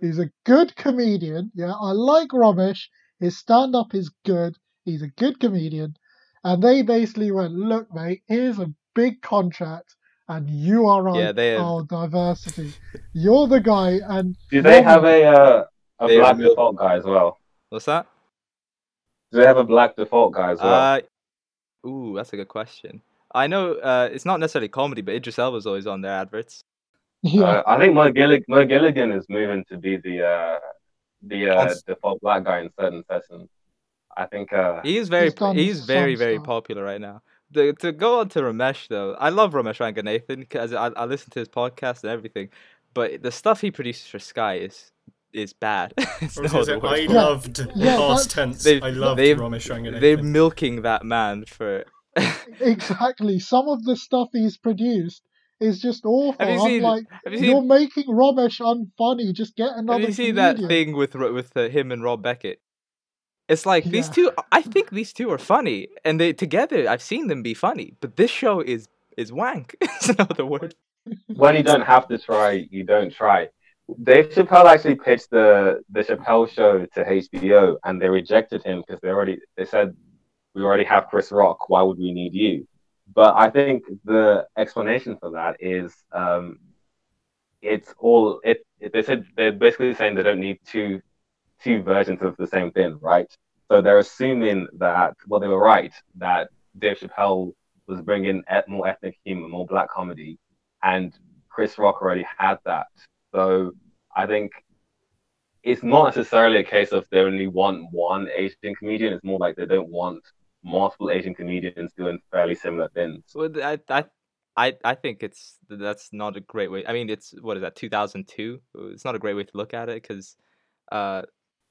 Speaker 1: who's a good comedian. Yeah, I like Romesh. His stand up is good. He's a good comedian. And they basically went, look, mate, here's a big contract, and you are our,
Speaker 2: Yeah, they have-
Speaker 1: our diversity. You're the guy, and
Speaker 4: Do they have a uh, a
Speaker 2: They
Speaker 4: black
Speaker 2: have-
Speaker 4: default guy as well?
Speaker 2: What's that?
Speaker 4: Do they have a black default guy as well?
Speaker 2: Uh, ooh, that's a good question. I know uh, it's not necessarily comedy, but Idris Elba's always on their adverts.
Speaker 1: yeah,
Speaker 4: Uh, I think Mo, Gillig- Mo Gilligan is moving to be the uh, the uh,
Speaker 2: Cons-
Speaker 4: default black guy in certain sessions. I think. Uh,
Speaker 2: He is very,
Speaker 1: He's done
Speaker 2: he's very, very
Speaker 1: stuff.
Speaker 2: popular right now. The, to go on to Romesh though, I love Romesh Ranganathan because I, I listen to his podcast and everything, but the stuff he produces for Sky is is bad. it's
Speaker 3: Or is
Speaker 2: no
Speaker 3: it, I
Speaker 2: for.
Speaker 1: Yeah.
Speaker 3: loved
Speaker 1: Yeah,
Speaker 3: past tense.
Speaker 2: They've-
Speaker 3: I loved
Speaker 2: they've-
Speaker 3: Romesh Ranganathan.
Speaker 2: They're milking that man for.
Speaker 1: exactly. Some of the stuff he's produced is just awful.
Speaker 2: Have you
Speaker 1: I'm
Speaker 2: seen-
Speaker 1: like,
Speaker 2: Have you
Speaker 1: you're making Romesh unfunny. Just get another.
Speaker 2: Have you seen that thing with with uh, him and Rob Beckett? It's like these two. I think these two are funny, and they together. I've seen them be funny, but this show is is wank. It's another word.
Speaker 4: when you don't have to try, you don't try. Dave Chappelle actually pitched the the Chappelle show to HBO, and they rejected him because they already they said we already have Chris Rock. Why would we need you? But I think the explanation for that is um, it's all it, it. They said they're basically saying they don't need two two versions of the same thing, right? So they're assuming that well, they were right that Dave Chappelle was bringing more ethnic humor, more black comedy, and Chris Rock already had that. So I think it's not necessarily a case of they only want one Asian comedian. It's more like they don't want multiple Asian comedians doing fairly similar things.
Speaker 2: So I I I I think it's that's not a great way. I mean, it's what is that? Two thousand two. It's not a great way to look at it because uh,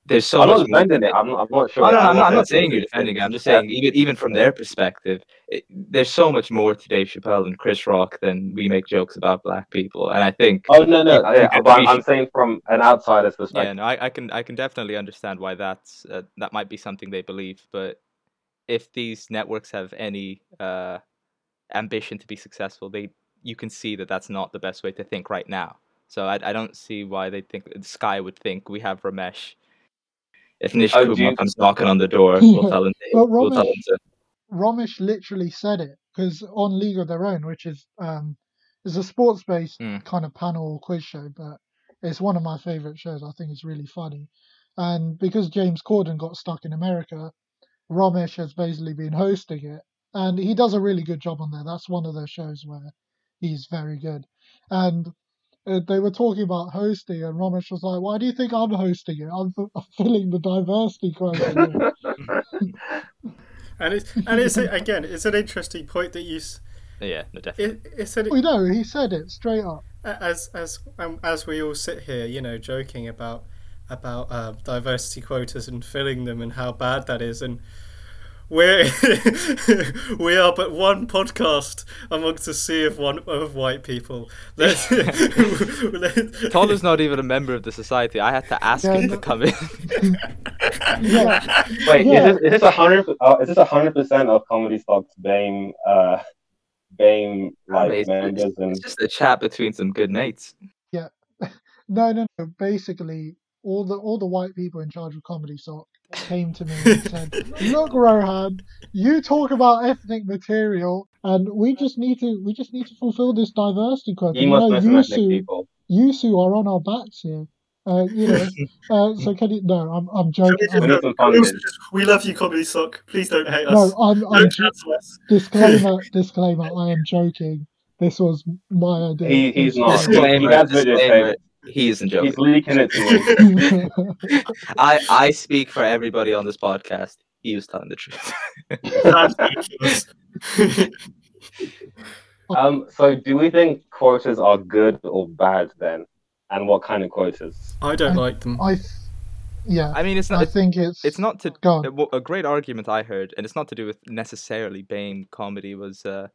Speaker 2: there's so
Speaker 4: I'm
Speaker 2: much
Speaker 4: not defending it. I'm not, I'm not sure.
Speaker 2: Oh, no, I'm not, I'm
Speaker 4: saying
Speaker 2: not saying you're defending it. I'm just saying, even even from their perspective, it, there's so much more to Dave Chappelle and Chris Rock than we make jokes about black people. And I think,
Speaker 4: Oh no, no, yeah,
Speaker 2: Yeah,
Speaker 4: but I'm,
Speaker 2: should-
Speaker 4: saying from an outsider's
Speaker 2: yeah,
Speaker 4: perspective.
Speaker 2: no, I, I can I can definitely understand why that's uh, that might be something they believe. But if these networks have any uh, ambition to be successful, they you can see that that's not the best way to think right now. So I, I don't see why they think Sky would think we have Romesh. If Nish
Speaker 4: Oh,
Speaker 2: Kumar comes knocking on the door, we'll tell him. To,
Speaker 1: But
Speaker 2: we'll tell him
Speaker 1: Romesh-
Speaker 2: to
Speaker 1: Romesh literally said it because on League of Their Own, which is um, is a sports based
Speaker 2: Mm.
Speaker 1: kind of panel quiz show, but it's one of my favorite shows. I think it's really funny, and because James Corden got stuck in America, Romesh has basically been hosting it, and he does a really good job on there. That's one of those shows where he's very good, and. Uh, they were talking about hosting, and Romesh was like, "Why do you think I'm hosting it? I'm, I'm filling the diversity quota."
Speaker 3: and it's and it's again, it's an interesting point that you. s-
Speaker 2: Yeah, no, definitely.
Speaker 3: It, it's an,
Speaker 1: we know he said it straight up.
Speaker 3: as as um, as we all sit here, you know, joking about about uh, diversity quotas and filling them and how bad that is, and we're we are but one podcast amongst a sea of one of white people. Let's, let's-
Speaker 2: Tolu's not even a member of the society. I had to ask
Speaker 1: Yeah,
Speaker 2: him
Speaker 1: no-
Speaker 2: to come in.
Speaker 1: Yeah,
Speaker 4: Wait,
Speaker 1: Yeah.
Speaker 4: is this is this a hundred? Uh, is this a hundred percent of Comedysoc's BAME, uh, BAME like
Speaker 2: it's,
Speaker 4: members
Speaker 2: it's-
Speaker 4: and
Speaker 2: it's just a chat between some good mates. Yeah.
Speaker 1: No, no, no. Basically, all the all the white people in charge of Comedysoc came to me and said, "Look, Rohan, you talk about ethnic material, and we just need to we just need to fulfill this diversity quota.
Speaker 4: you must
Speaker 1: know,
Speaker 4: know some ethnic
Speaker 1: YUSU,
Speaker 4: people.
Speaker 1: YUSU are on our backs here. Uh, you know, uh, so can you? No, I'm I'm joking.
Speaker 4: We
Speaker 1: I'm,
Speaker 3: we
Speaker 4: need some
Speaker 3: just- we also
Speaker 4: funding.
Speaker 3: just- we love you, Comedysoc. Please don't hate us.
Speaker 1: no, I'm I'm
Speaker 3: don't
Speaker 1: jo-
Speaker 3: cancel us.
Speaker 1: disclaimer disclaimer. I am joking. This was my idea.
Speaker 4: He- he's not.
Speaker 2: Disclaimer,
Speaker 4: He has
Speaker 2: disclaimer. He isn't joking.
Speaker 4: He's leaking it to me.
Speaker 2: I, I speak for everybody on this podcast. He was telling the truth.
Speaker 4: Um, so do we think quotas are good or bad then? And what kind of quotas?
Speaker 3: I don't like them.
Speaker 1: I, th- yeah,
Speaker 2: I mean, it's not.
Speaker 1: I
Speaker 2: It's,
Speaker 1: think it's
Speaker 2: it's not to.
Speaker 1: Go on.
Speaker 2: uh, A great argument I heard, and it's not to do with necessarily BAME comedy, was, uh,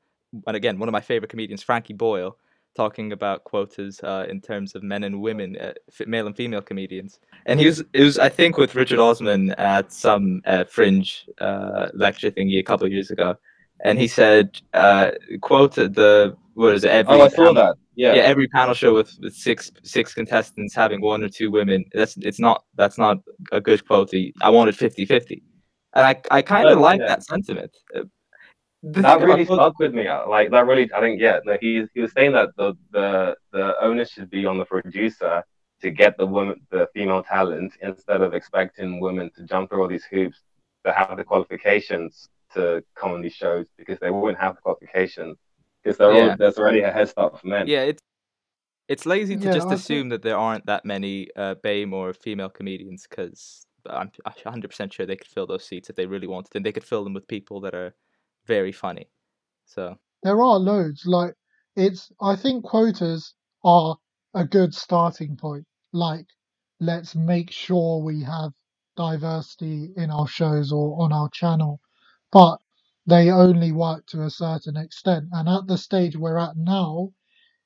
Speaker 2: and again, one of my favorite comedians, Frankie Boyle, talking about quotas uh, in terms of men and women, uh, male and female comedians, and he was it was I think with Richard Osman at some uh, fringe uh, lecture thingy a couple of years ago, and he said uh, quota the what is it every
Speaker 4: Oh, I saw
Speaker 2: panel-
Speaker 4: that. Yeah.
Speaker 2: yeah. every panel show with, with six six contestants having one or two women that's it's not that's not a good quota i wanted 50-50 and i i kind of like
Speaker 4: yeah.
Speaker 2: that sentiment Uh, the
Speaker 4: that
Speaker 2: thing about
Speaker 4: really
Speaker 2: quota-
Speaker 4: stuck with me. uh, Like that really, I think, yeah. No, he he was saying that the the the onus should be on the producer to get the woman, the female talent, instead of expecting women to jump through all these hoops to have the qualifications to come on these shows because they wouldn't have the qualifications because
Speaker 2: Yeah.
Speaker 4: all, there's already a head start for men.
Speaker 2: yeah it's it's lazy to
Speaker 1: Yeah,
Speaker 2: just
Speaker 1: I think-
Speaker 2: assume that there aren't that many uh BAME or female comedians because I'm 100% sure they could fill those seats if they really wanted and they could fill them with people that are very funny so
Speaker 1: There are loads. Like it's, I think quotas are a good starting point. Like, let's make sure we have diversity in our shows or on our channel, but they only work to a certain extent. And at the stage we're at now,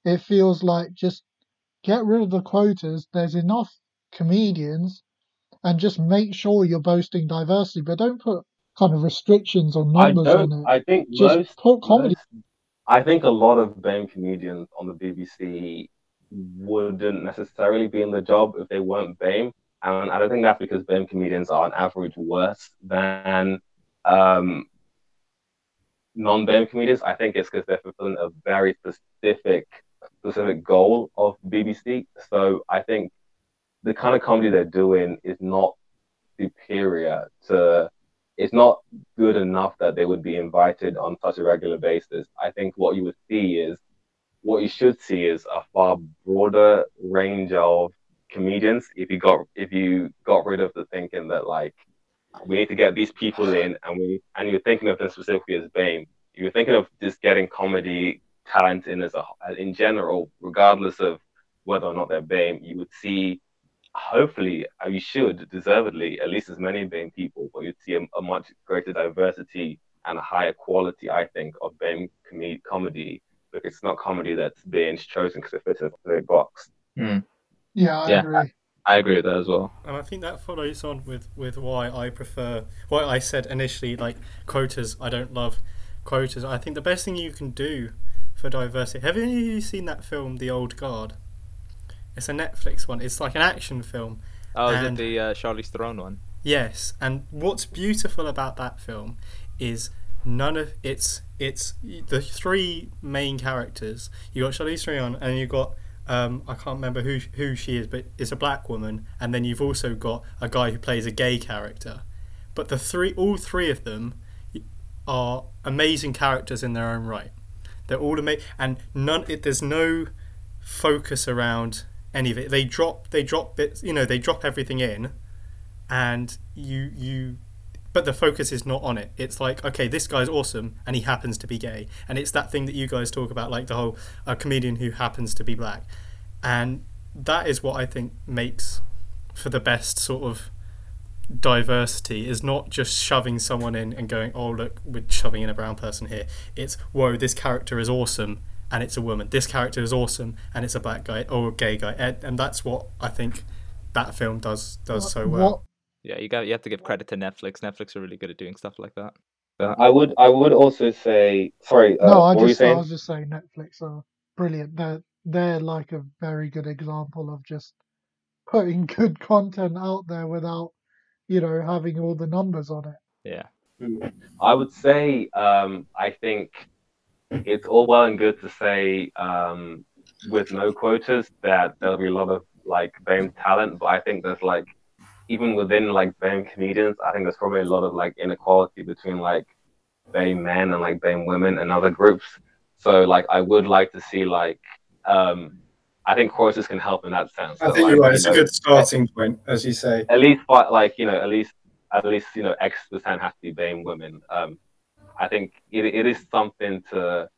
Speaker 1: it feels like just get rid of the quotas. There's enough comedians, and just make sure you're boasting diversity, but don't put kind of restrictions or
Speaker 4: I
Speaker 1: numbers on
Speaker 4: don't.
Speaker 1: it.
Speaker 4: I think
Speaker 1: Just
Speaker 4: most
Speaker 1: put comedy.
Speaker 4: most- I think a lot of BAME comedians on the BBC wouldn't necessarily be in the job if they weren't BAME. And I don't think that's because BAME comedians are on average worse than um, non BAME comedians. I think it's because they're fulfilling a very specific specific goal of BBC. So I think the kind of comedy they're doing is not superior to it's not good enough that they would be invited on such a regular basis. I think what you would see is what you should see is a far broader range of comedians if you got if you got rid of the thinking that like we need to get these people in and we and you're thinking of them specifically as BAME. You're thinking of just getting comedy talent in as a in general, regardless of whether or not they're BAME, you would see hopefully uh, you should deservedly at least as many BAME people, but you'd see a, a much greater diversity and a higher quality, I think, of BAME com- comedy because it's not comedy that's being chosen because it fits in the box.
Speaker 1: Yeah, I
Speaker 2: Yeah.
Speaker 1: agree.
Speaker 2: i agree with that as well
Speaker 3: And I think that follows on with, with why I prefer, why I said initially, like quotas, I don't love quotas. I think the best thing you can do for diversity. Have any of you seen that film, The Old Guard? It's a Netflix one. It's like an action film.
Speaker 2: oh is it the uh, Charlize Theron one
Speaker 3: Yes, and what's beautiful about that film is none of it's it's the three main characters. You got Charlize Theron, and you got um, I can't remember who who she is, but it's a black woman, and then you've also got a guy who plays a gay character. But the three, all three of them, are amazing characters in their own right. They're all amazing, and none. It, there's no focus around any of it. They drop they drop bits. You know, they drop everything in and you you but the focus is not on it it's like okay this guy's awesome and he happens to be gay and it's that thing that you guys talk about like the whole a comedian who happens to be black and that is what i think makes for the best sort of diversity is not just shoving someone in and going oh look we're shoving in a brown person here it's whoa this character is awesome and it's a woman. This character is awesome and it's a black guy or a gay guy and, and that's what i think that film does does so well.
Speaker 1: What
Speaker 2: yeah you got you have to give credit to netflix. Netflix are really good at doing stuff like that.
Speaker 4: I would I would also say sorry. Uh,
Speaker 1: no, I
Speaker 4: what were you
Speaker 1: just I was just saying Netflix are brilliant. They're they're like a very good example of just putting good content out there without, you know, having all the numbers on it.
Speaker 2: yeah.
Speaker 4: I would say um, I think it's all well and good to say um, with no quotas that there'll be a lot of like BAME talent, but I think there's like even within like BAME comedians, I think there's probably a lot of like inequality between like BAME men and like BAME women and other groups. So like I would like to see like um, I think quotas can help in that sense.
Speaker 5: I
Speaker 4: So,
Speaker 5: think
Speaker 4: like,
Speaker 5: you're right.
Speaker 4: you
Speaker 5: It's a good starting point, as you say.
Speaker 4: at least like you know at least at least you know X percent has to be BAME women. Um, I think it, it is something to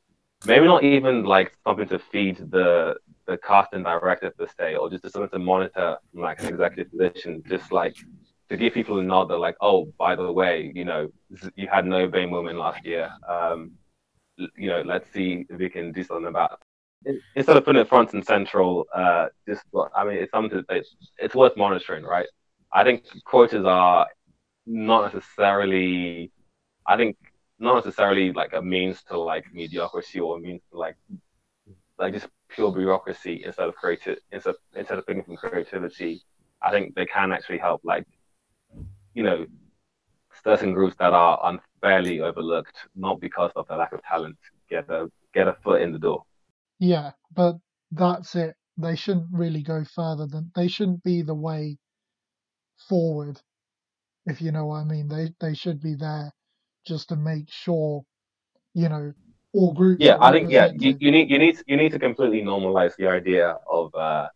Speaker 4: maybe not even like something to feed the the cast and director per se, or just something to monitor like an executive position, just like to give people a nod that like, oh, by the way, you know, you had no BAME women last year. Um, you know, let's see if we can do something about in- instead of putting it front and central, uh, just I mean, it's something it's, it's worth monitoring, right? I think quotas are not necessarily. I think not necessarily like a means to like mediocrity or a means to like like just pure bureaucracy instead of creative instead instead of thinking from creativity. I think they can actually help like you know certain groups that are unfairly overlooked, not because of the lack of talent, get a get a foot in the door.
Speaker 1: Yeah, but that's it. They shouldn't really go further than they shouldn't be the way forward, if you know what I mean. They they should be there just to make sure, you know, all groups.
Speaker 4: Yeah, I think yeah, you, you need you need you need to completely normalize the idea of uh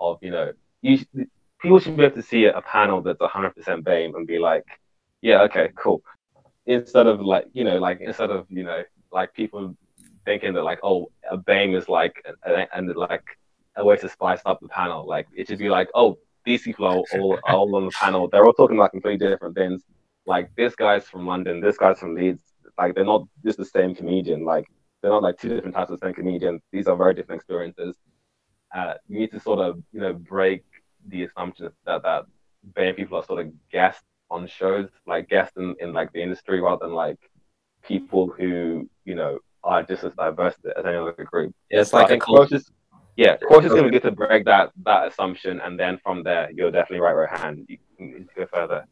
Speaker 4: of you know you sh- people should be able to see a panel that's 100% BAME and be like, yeah, okay, cool. Instead of like you know like instead of you know like people thinking that like oh a BAME is like and, and like a way to spice up the panel. Like it should be like oh these people are all, all on the panel. They're all talking about completely different things. Like this guy's from London, this guy's from Leeds. Like they're not just the same comedian. Like they're not like two different types of same comedian. These are very different experiences. Uh, you need to sort of you know break the assumption that that BAME people are sort of guests on shows, like guests in, in like the industry rather than like people who you know are just as diverse as any other group.
Speaker 2: Yeah, it's
Speaker 4: So
Speaker 2: like a
Speaker 4: think
Speaker 2: cult.
Speaker 4: Quota's, yeah, Quota's going to good to break that that assumption, and then from there, you're definitely right, right hand. You can go further.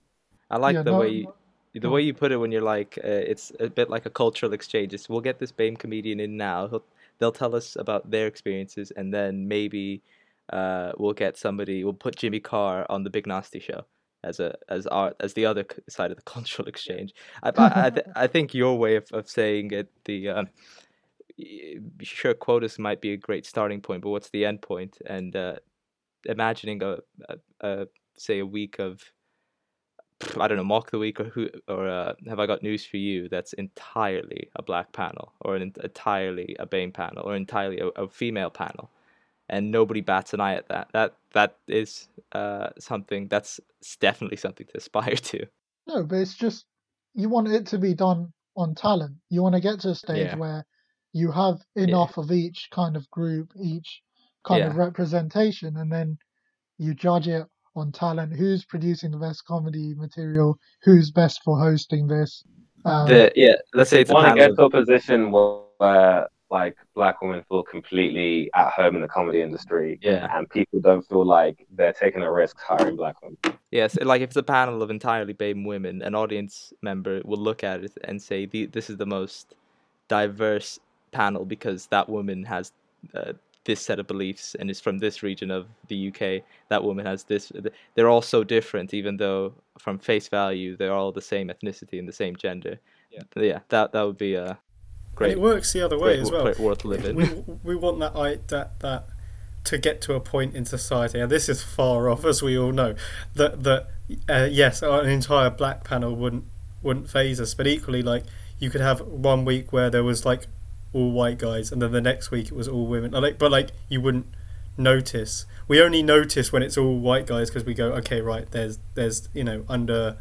Speaker 2: I like
Speaker 1: Yeah,
Speaker 2: the
Speaker 1: no-
Speaker 2: way you, the way you put it when you're like uh, it's a bit like a cultural exchange. It's, we'll get this BAME comedian in now. He'll, they'll tell us about their experiences, and then maybe uh, we'll get somebody. We'll put Jimmy Carr on the Big Narstie Show as a as our as the other side of the cultural exchange. I I, I, th- I think your way of, of saying it, the um, sure quotas might be a great starting point, but what's the end point? And uh, imagining a, a, a say a week of I don't know, mock the week or who or uh, have I got news for you? That's entirely a black panel, or an entirely a BAME panel, or entirely a, a female panel, and nobody bats an eye at that. That that is uh, something that's definitely something to aspire to.
Speaker 1: No, but it's just you want it to be done on talent. You want to get to a stage
Speaker 2: Yeah.
Speaker 1: where you have enough of each kind of group, each kind of representation, and then you judge it on talent. Who's producing the best comedy material? Who's best for hosting this? Um,
Speaker 2: The yeah, let's say it's a
Speaker 4: Want to get to a position where like black women feel completely at home in the comedy industry,
Speaker 2: Yeah.
Speaker 4: and people don't feel like they're taking a risk hiring black women.
Speaker 2: Yes, like if it's a panel of entirely BAME women, an audience member will look at it and say, the, "This is the most diverse panel because that woman has uh, this set of beliefs and is from this region of the UK. That woman has this. They're all so different, even though from face value they're all the same ethnicity and the same gender.
Speaker 3: Yeah.
Speaker 2: yeah. That that would be a
Speaker 3: And
Speaker 2: great,
Speaker 3: it works the other way
Speaker 2: great
Speaker 3: as well.
Speaker 2: great world to
Speaker 3: we we want that I that that to get to a point in society, and this is far off, as we all know. That that uh, yes, an entire black panel wouldn't wouldn't phase us, but equally, like you could have one week where there was like all white guys, and then the next week it was all women. Like, but like you wouldn't notice. We only notice when it's all white guys because we go, okay, right, there's there's you know under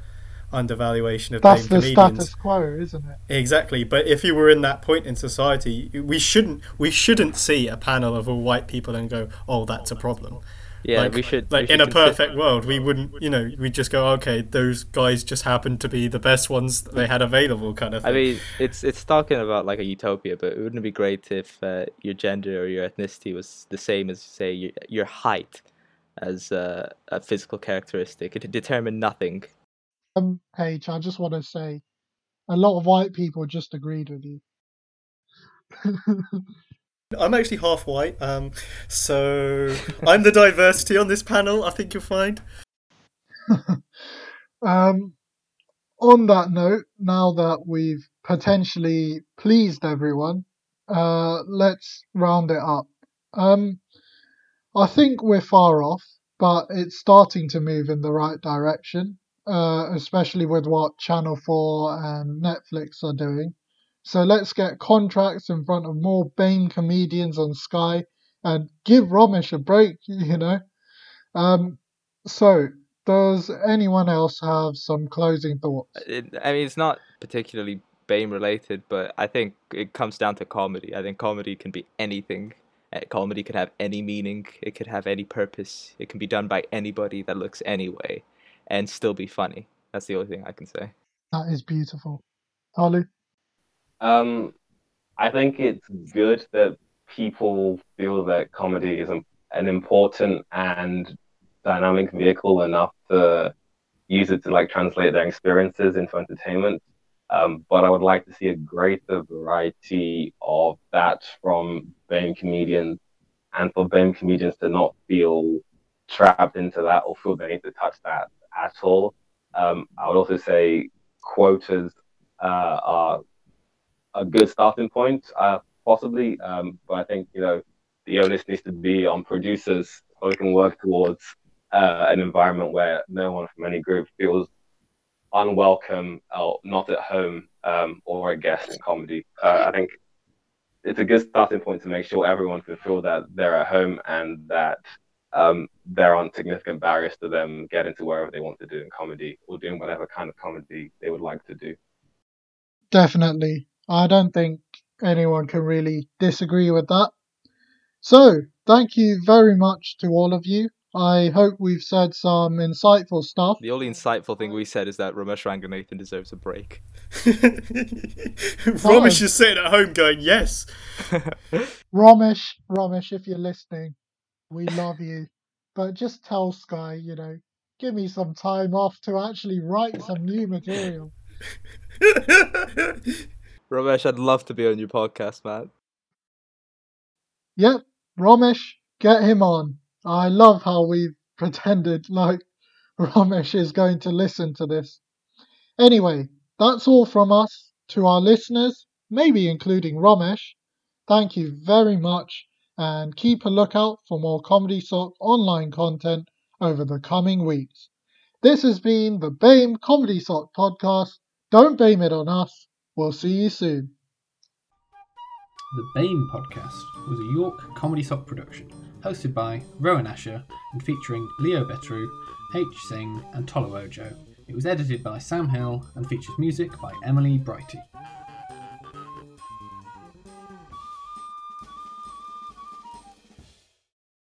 Speaker 3: undervaluation of
Speaker 1: that's the
Speaker 3: comedians.
Speaker 1: status quo, isn't it?
Speaker 3: Exactly, but if you were in that point in society, we shouldn't we shouldn't see a panel of all white people and go, "Oh, that's a problem."
Speaker 2: Yeah,
Speaker 3: like,
Speaker 2: we should. we
Speaker 3: Like
Speaker 2: should
Speaker 3: in a
Speaker 2: consider-
Speaker 3: perfect world, we wouldn't, you know, we'd just go, "Okay, those guys just happened to be the best ones that they had available," kind of thing.
Speaker 2: I mean, it's it's talking about like a utopia, but it wouldn't it be great if uh, your gender or your ethnicity was the same as, say, your, your height as uh, a physical characteristic? It determined nothing.
Speaker 1: Um, H, I just want to say, a lot of white people just agreed with you.
Speaker 3: I'm actually half white, um, so I'm the diversity on this panel. I think you'll find.
Speaker 1: Um, on that note, now that we've potentially pleased everyone, uh, let's round it up. Um, I think we're far off, but it's starting to move in the right direction, uh, especially with what Channel 4 and Netflix are doing. So let's get contracts in front of more BAME comedians on Sky and give Romesh a break, you know. Um, so, does anyone else have some closing thoughts?
Speaker 2: It, I mean, it's not particularly BAME related, but I think it comes down to comedy. I think comedy can be anything, Uh, Comedy can have any meaning, it could have any purpose, it can be done by anybody that looks any way and still be funny. That's the only thing I can say.
Speaker 1: That is beautiful. Harley?
Speaker 4: Um, I think it's good that people feel that comedy is an, an important and dynamic vehicle enough to use it to like translate their experiences into entertainment. Um, but I would like to see a greater variety of that from BAME comedians and for BAME comedians to not feel trapped into that or feel they need to touch that at all. Um, I would also say quotas uh, are a good starting point, uh, possibly. Um, but I think you know the onus needs to be on producers so we can work towards uh, an environment where no one from any group feels unwelcome or not at home um, or a guest in comedy. Uh, I think it's a good starting point to make sure everyone can feel that they're at home and that um, there aren't significant barriers to them getting to wherever they want to do in comedy or doing whatever kind of comedy they would like to do.
Speaker 1: Definitely. I don't think anyone can really disagree with that. So, thank you very much to all of you. I hope we've said some insightful stuff.
Speaker 2: The only insightful thing we said is that Romesh Ranganathan deserves a break.
Speaker 3: Romesh is sitting at home going, yes.
Speaker 1: Romesh, Romesh, if you're listening, we love you. But just tell Sky, you know, give me some time off to actually write some new material.
Speaker 2: Romesh, I'd love to be on your podcast, man.
Speaker 1: Yep, Romesh, get him on. I love how we've pretended like Romesh is going to listen to this. Anyway, that's all from us. To our listeners, maybe including Romesh, thank you very much and keep a lookout for more Comedysoc online content over the coming weeks. This has been the BAME Comedysoc podcast. Don't BAME it on us. We'll see you soon.
Speaker 6: The BAME podcast was a York Comedysoc production, hosted by Rowan Asher and featuring Leo Betru, H. Singh, and Tolu Ojo. It was edited by Sam Hill and features music by Emily Brighty.